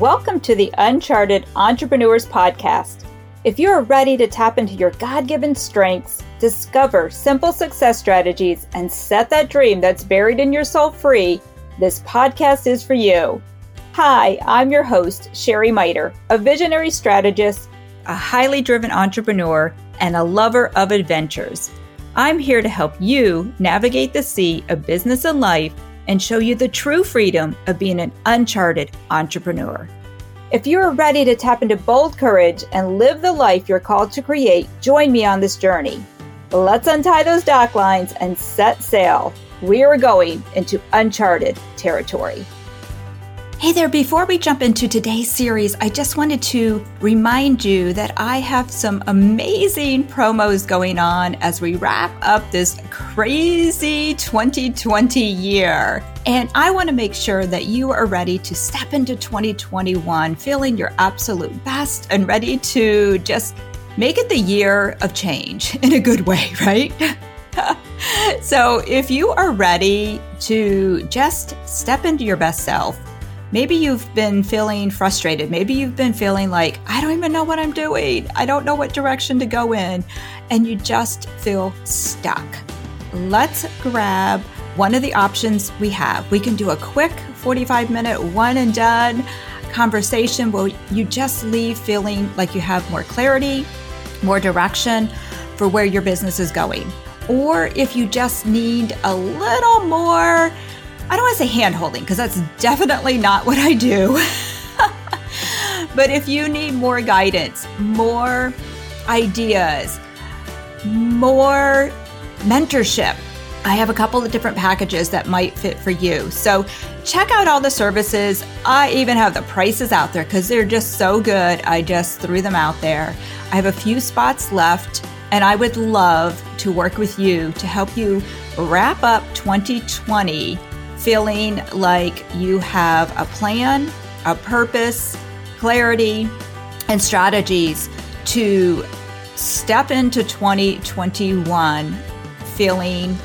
welcome to the Uncharted Entrepreneurs Podcast. If you are ready to tap into your God given strengths, discover simple success strategies, and set that dream that's buried in your soul free, this podcast is for you. Hi, I'm your host, Sherry Miter, a visionary strategist, a highly driven entrepreneur, and a lover of adventures. I'm here to help you navigate the sea of business and life and show you the true freedom of being an uncharted entrepreneur. If you are ready to tap into bold courage and live the life you're called to create, join me on this journey. Let's untie those dock lines and set sail. We are going into uncharted territory. Hey there, before we jump into today's series, I just wanted to remind you that I have some amazing promos going on as we wrap up this crazy 2020 year. And I want to make sure that you are ready to step into 2021 feeling your absolute best and ready to just make it the year of change in a good way, right? so, if you are ready to just step into your best self, Maybe you've been feeling frustrated. Maybe you've been feeling like, I don't even know what I'm doing. I don't know what direction to go in. And you just feel stuck. Let's grab one of the options we have. We can do a quick 45 minute one and done conversation where you just leave feeling like you have more clarity, more direction for where your business is going. Or if you just need a little more I don't want to say hand holding because that's definitely not what I do. but if you need more guidance, more ideas, more mentorship, I have a couple of different packages that might fit for you. So check out all the services. I even have the prices out there because they're just so good. I just threw them out there. I have a few spots left, and I would love to work with you to help you wrap up 2020 feeling like you have a plan, a purpose, clarity, and strategies to step into 2021 feeling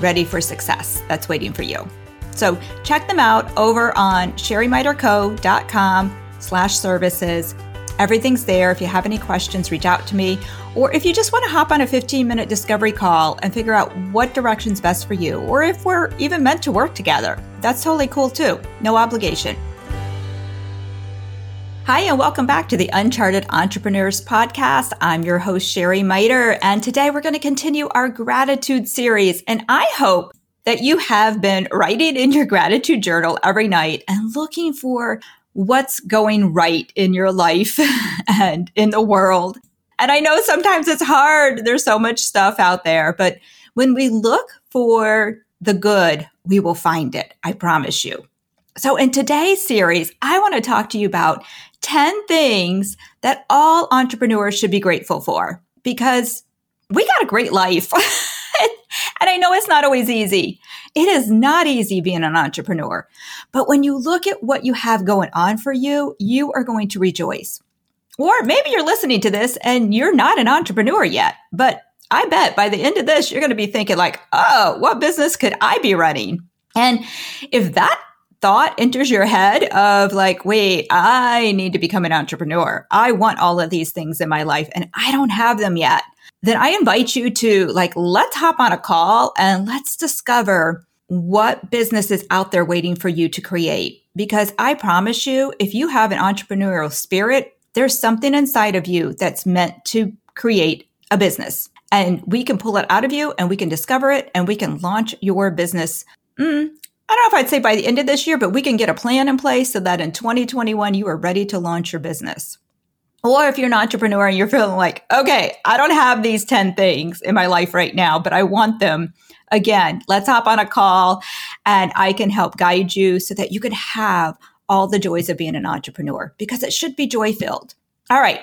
ready for success that's waiting for you. So check them out over on sherrymiterco.com slash services. Everything's there. If you have any questions, reach out to me. Or if you just want to hop on a 15 minute discovery call and figure out what direction's best for you, or if we're even meant to work together, that's totally cool too. No obligation. Hi, and welcome back to the Uncharted Entrepreneurs Podcast. I'm your host, Sherry Miter, and today we're going to continue our gratitude series. And I hope that you have been writing in your gratitude journal every night and looking for what's going right in your life and in the world. And I know sometimes it's hard. There's so much stuff out there, but when we look for the good, we will find it. I promise you. So in today's series, I want to talk to you about 10 things that all entrepreneurs should be grateful for because we got a great life. know it's not always easy. It is not easy being an entrepreneur. But when you look at what you have going on for you, you are going to rejoice. Or maybe you're listening to this and you're not an entrepreneur yet, but I bet by the end of this, you're going to be thinking like, oh, what business could I be running? And if that thought enters your head of like, wait, I need to become an entrepreneur. I want all of these things in my life and I don't have them yet then I invite you to like, let's hop on a call and let's discover what business is out there waiting for you to create. Because I promise you, if you have an entrepreneurial spirit, there's something inside of you that's meant to create a business. And we can pull it out of you and we can discover it and we can launch your business. Mm, I don't know if I'd say by the end of this year, but we can get a plan in place so that in 2021, you are ready to launch your business. Or if you're an entrepreneur and you're feeling like, okay, I don't have these 10 things in my life right now, but I want them. Again, let's hop on a call and I can help guide you so that you can have all the joys of being an entrepreneur because it should be joy filled. All right,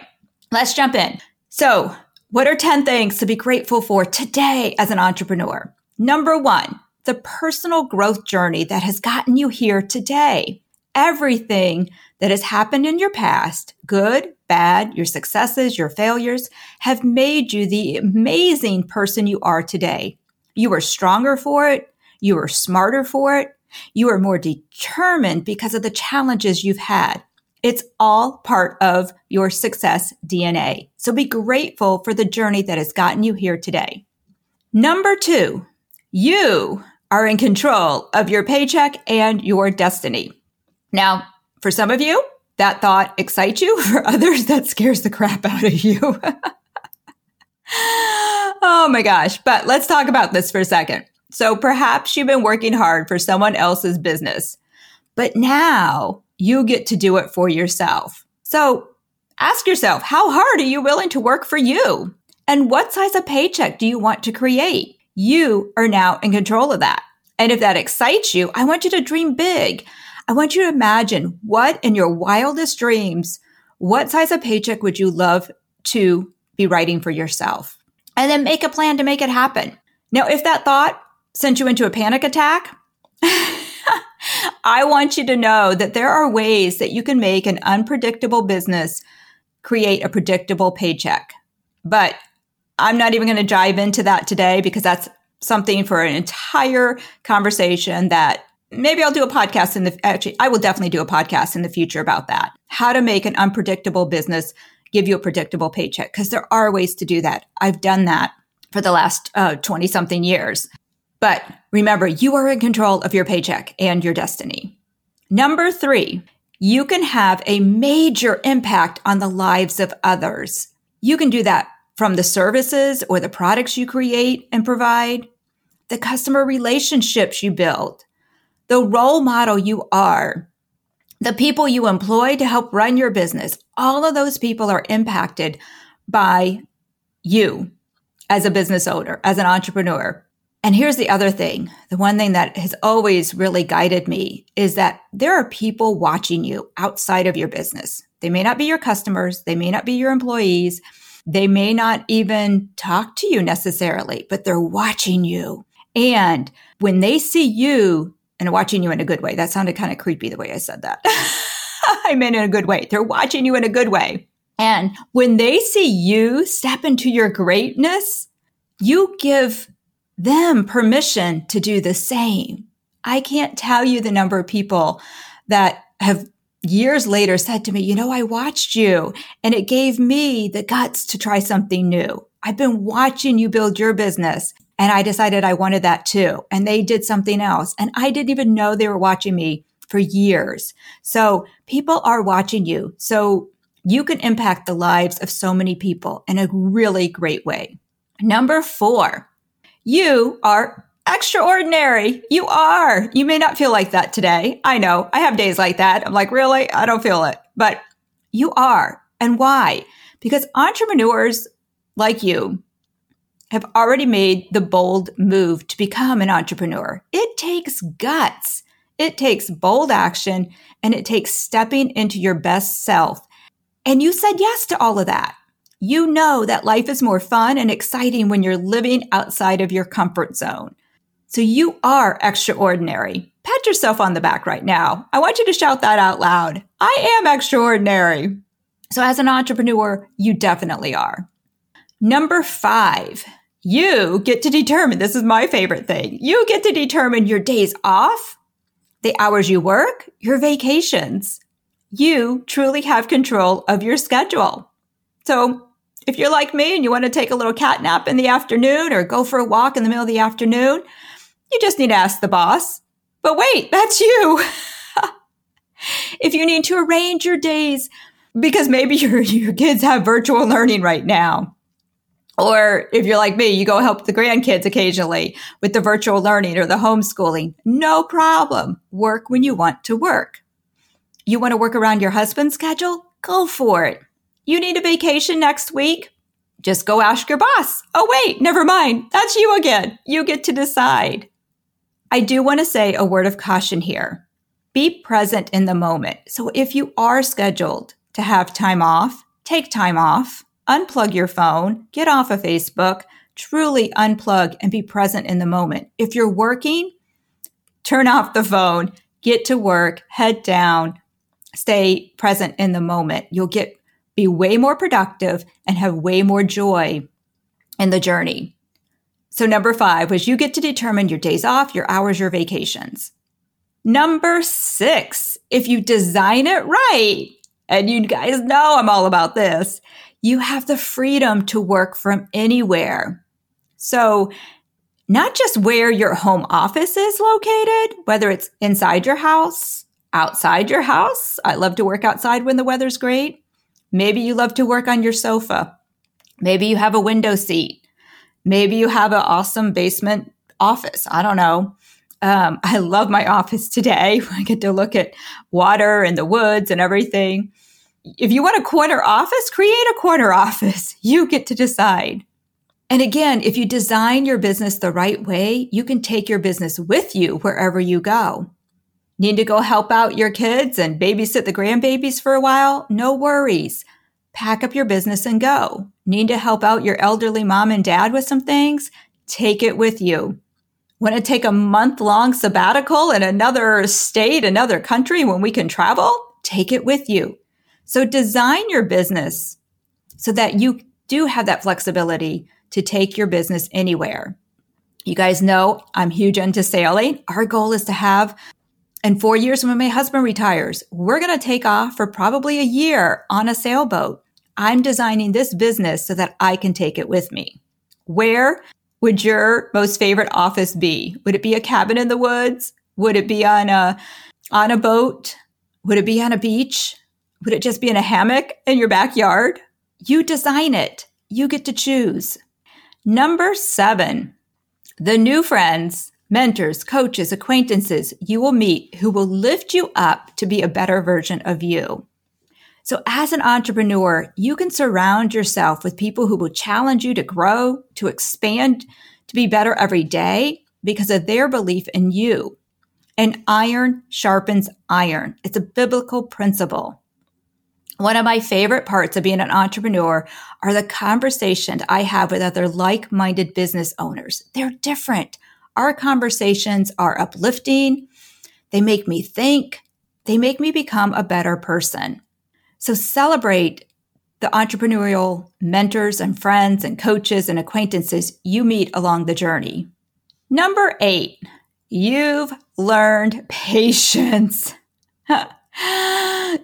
let's jump in. So, what are 10 things to be grateful for today as an entrepreneur? Number one, the personal growth journey that has gotten you here today. Everything that has happened in your past, good, bad, your successes, your failures, have made you the amazing person you are today. You are stronger for it. You are smarter for it. You are more determined because of the challenges you've had. It's all part of your success DNA. So be grateful for the journey that has gotten you here today. Number two, you are in control of your paycheck and your destiny. Now, for some of you, that thought excites you. For others, that scares the crap out of you. oh my gosh. But let's talk about this for a second. So perhaps you've been working hard for someone else's business, but now you get to do it for yourself. So ask yourself, how hard are you willing to work for you? And what size of paycheck do you want to create? You are now in control of that. And if that excites you, I want you to dream big. I want you to imagine what in your wildest dreams, what size of paycheck would you love to be writing for yourself? And then make a plan to make it happen. Now, if that thought sent you into a panic attack, I want you to know that there are ways that you can make an unpredictable business create a predictable paycheck. But I'm not even going to dive into that today because that's something for an entire conversation that maybe I'll do a podcast in the actually I will definitely do a podcast in the future about that. How to make an unpredictable business give you a predictable paycheck because there are ways to do that. I've done that for the last 20 uh, something years. But remember, you are in control of your paycheck and your destiny. Number three, you can have a major impact on the lives of others. You can do that from the services or the products you create and provide, the customer relationships you build, the role model you are, the people you employ to help run your business. All of those people are impacted by you as a business owner, as an entrepreneur. And here's the other thing the one thing that has always really guided me is that there are people watching you outside of your business. They may not be your customers, they may not be your employees, they may not even talk to you necessarily, but they're watching you. And when they see you and watching you in a good way, that sounded kind of creepy the way I said that. I meant in a good way. They're watching you in a good way. And when they see you step into your greatness, you give them permission to do the same. I can't tell you the number of people that have years later said to me, you know, I watched you and it gave me the guts to try something new. I've been watching you build your business and I decided I wanted that too. And they did something else and I didn't even know they were watching me for years. So people are watching you. So you can impact the lives of so many people in a really great way. Number four, you are extraordinary. You are. You may not feel like that today. I know. I have days like that. I'm like, really? I don't feel it. But you are. And why? Because entrepreneurs like you have already made the bold move to become an entrepreneur. It takes guts. It takes bold action and it takes stepping into your best self. And you said yes to all of that. You know that life is more fun and exciting when you're living outside of your comfort zone. So you are extraordinary. Pat yourself on the back right now. I want you to shout that out loud. I am extraordinary. So as an entrepreneur, you definitely are. Number five, you get to determine, this is my favorite thing. You get to determine your days off, the hours you work, your vacations. You truly have control of your schedule. So if you're like me and you want to take a little cat nap in the afternoon or go for a walk in the middle of the afternoon, you just need to ask the boss. But wait, that's you. if you need to arrange your days because maybe your, your kids have virtual learning right now. Or if you're like me, you go help the grandkids occasionally with the virtual learning or the homeschooling. No problem. Work when you want to work. You want to work around your husband's schedule? Go for it. You need a vacation next week? Just go ask your boss. Oh, wait, never mind. That's you again. You get to decide. I do want to say a word of caution here. Be present in the moment. So if you are scheduled to have time off, take time off, unplug your phone, get off of Facebook, truly unplug and be present in the moment. If you're working, turn off the phone, get to work, head down, stay present in the moment. You'll get be way more productive and have way more joy in the journey. So number five was you get to determine your days off, your hours, your vacations. Number six, if you design it right, And you guys know I'm all about this. You have the freedom to work from anywhere. So not just where your home office is located, whether it's inside your house, outside your house. I love to work outside when the weather's great. Maybe you love to work on your sofa. Maybe you have a window seat. Maybe you have an awesome basement office. I don't know. Um, I love my office today. I get to look at water and the woods and everything. If you want a corner office, create a corner office. You get to decide. And again, if you design your business the right way, you can take your business with you wherever you go. Need to go help out your kids and babysit the grandbabies for a while? No worries. Pack up your business and go. Need to help out your elderly mom and dad with some things? Take it with you. Want to take a month long sabbatical in another state, another country when we can travel? Take it with you. So design your business so that you do have that flexibility to take your business anywhere. You guys know I'm huge into sailing. Our goal is to have, in four years when my husband retires, we're going to take off for probably a year on a sailboat. I'm designing this business so that I can take it with me. Where would your most favorite office be? Would it be a cabin in the woods? Would it be on a, on a boat? Would it be on a beach? Would it just be in a hammock in your backyard? You design it. You get to choose. Number seven, the new friends, mentors, coaches, acquaintances you will meet who will lift you up to be a better version of you. So as an entrepreneur, you can surround yourself with people who will challenge you to grow, to expand, to be better every day because of their belief in you. And iron sharpens iron. It's a biblical principle. One of my favorite parts of being an entrepreneur are the conversations I have with other like minded business owners. They're different. Our conversations are uplifting. They make me think. They make me become a better person. So celebrate the entrepreneurial mentors and friends and coaches and acquaintances you meet along the journey. Number eight, you've learned patience.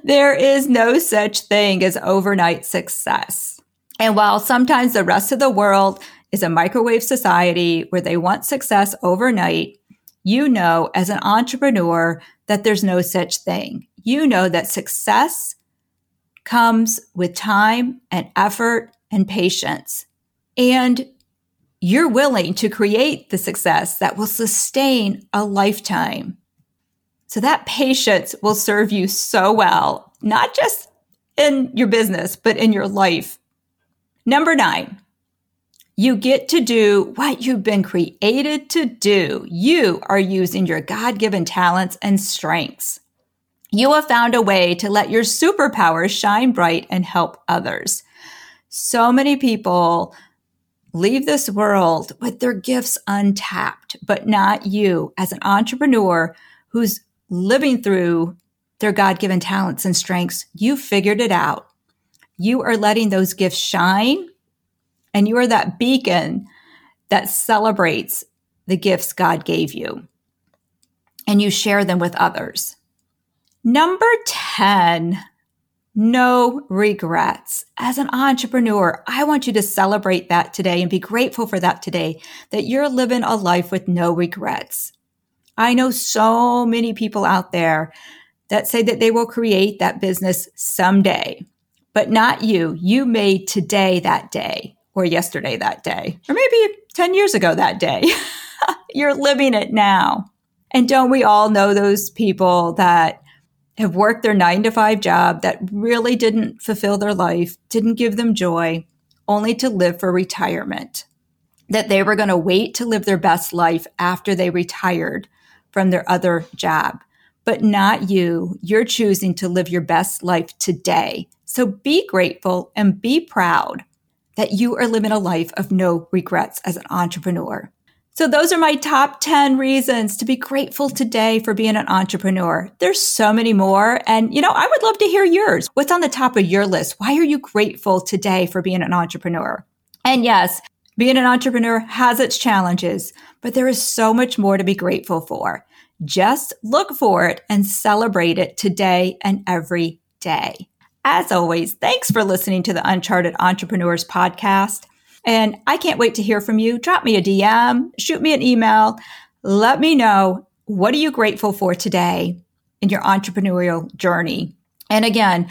there is no such thing as overnight success. And while sometimes the rest of the world is a microwave society where they want success overnight, you know, as an entrepreneur, that there's no such thing. You know that success comes with time and effort and patience. And you're willing to create the success that will sustain a lifetime. So that patience will serve you so well, not just in your business, but in your life. Number nine, you get to do what you've been created to do. You are using your God given talents and strengths. You have found a way to let your superpowers shine bright and help others. So many people leave this world with their gifts untapped, but not you as an entrepreneur who's living through their God given talents and strengths, you figured it out. You are letting those gifts shine, and you are that beacon that celebrates the gifts God gave you, and you share them with others. Number 10, no regrets. As an entrepreneur, I want you to celebrate that today and be grateful for that today, that you're living a life with no regrets. I know so many people out there that say that they will create that business someday, but not you. You made today that day or yesterday that day, or maybe 10 years ago that day. You're living it now. And don't we all know those people that have worked their nine to five job that really didn't fulfill their life, didn't give them joy, only to live for retirement? That they were going to wait to live their best life after they retired from their other job, but not you. You're choosing to live your best life today. So be grateful and be proud that you are living a life of no regrets as an entrepreneur. So those are my top 10 reasons to be grateful today for being an entrepreneur. There's so many more. And, you know, I would love to hear yours. What's on the top of your list? Why are you grateful today for being an entrepreneur? And yes, being an entrepreneur has its challenges, but there is so much more to be grateful for. Just look for it and celebrate it today and every day. as always, thanks for listening to the Uncharted Entrepreneurs podcast. And I can't wait to hear from you. Drop me a DM, shoot me an email. Let me know what are you grateful for today in your entrepreneurial journey. And again,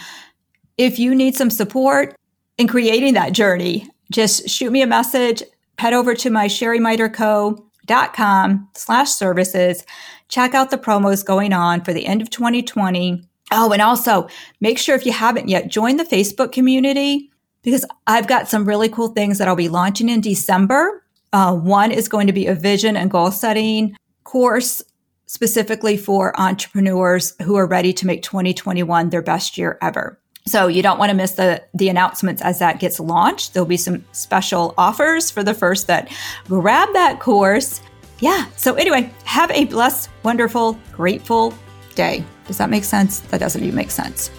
if you need some support in creating that journey, just shoot me a message. Head over to my sherrymiterco.com slash services. Check out the promos going on for the end of 2020 Oh, and also make sure if you haven't yet, join the Facebook community because I've got some really cool things that I'll be launching in December. Uh, one is going to be a vision and goal setting course specifically for entrepreneurs who are ready to make 2021 their best year ever. So you don't want to miss the, the announcements as that gets launched. There'll be some special offers for the first that grab that course. Yeah. So anyway, have a blessed, wonderful, grateful day. Does that make sense? That doesn't even make sense.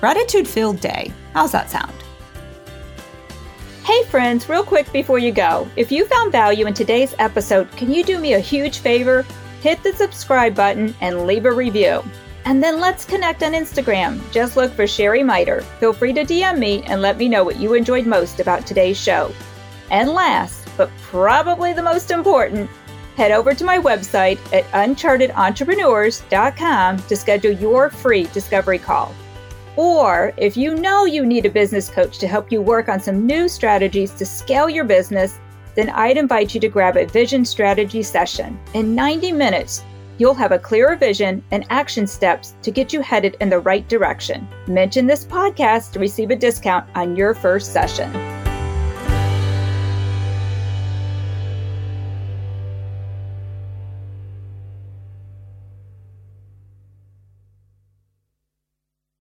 Gratitude filled day. How's that sound? Hey, friends, real quick before you go. If you found value in today's episode, can you do me a huge favor? Hit the subscribe button and leave a review. And then let's connect on Instagram. Just look for Sherry Miter. Feel free to DM me and let me know what you enjoyed most about today's show. And last, but probably the most important, head over to my website at unchartedentrepreneurs.com to schedule your free discovery call. Or if you know you need a business coach to help you work on some new strategies to scale your business, then I'd invite you to grab a vision strategy session. In 90 minutes, you'll have a clearer vision and action steps to get you headed in the right direction. Mention this podcast to receive a discount on your first session.